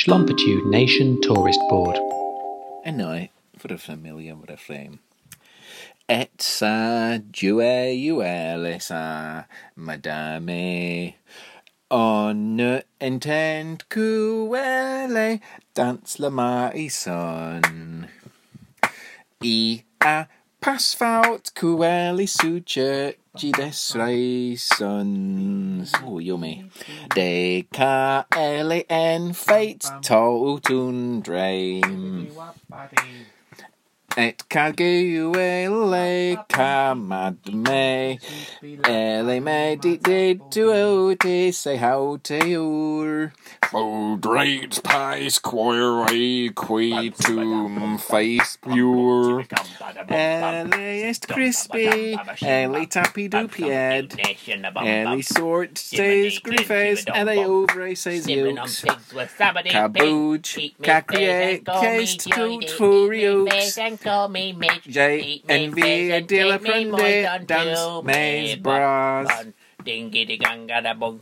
Schlumpitude Nation Tourist Board. And now for a familiar. It's a duelisa, madame. On ne intend cuele, dance la mai son. I a pasfout cueli suche gides raisons. Oh, yummy. De ca ele en fate totun dream. Et caguele camad me ele me di di te say how te ur Oh, great pie square I qui tum face pure. Ele est crispy. Ele tappy dupied ele sort says griffes ele ovre says yokes Cabooge, cacrie, case to furios, J envy de la prende, dance, maze bras. Ding giddy gang gada bug.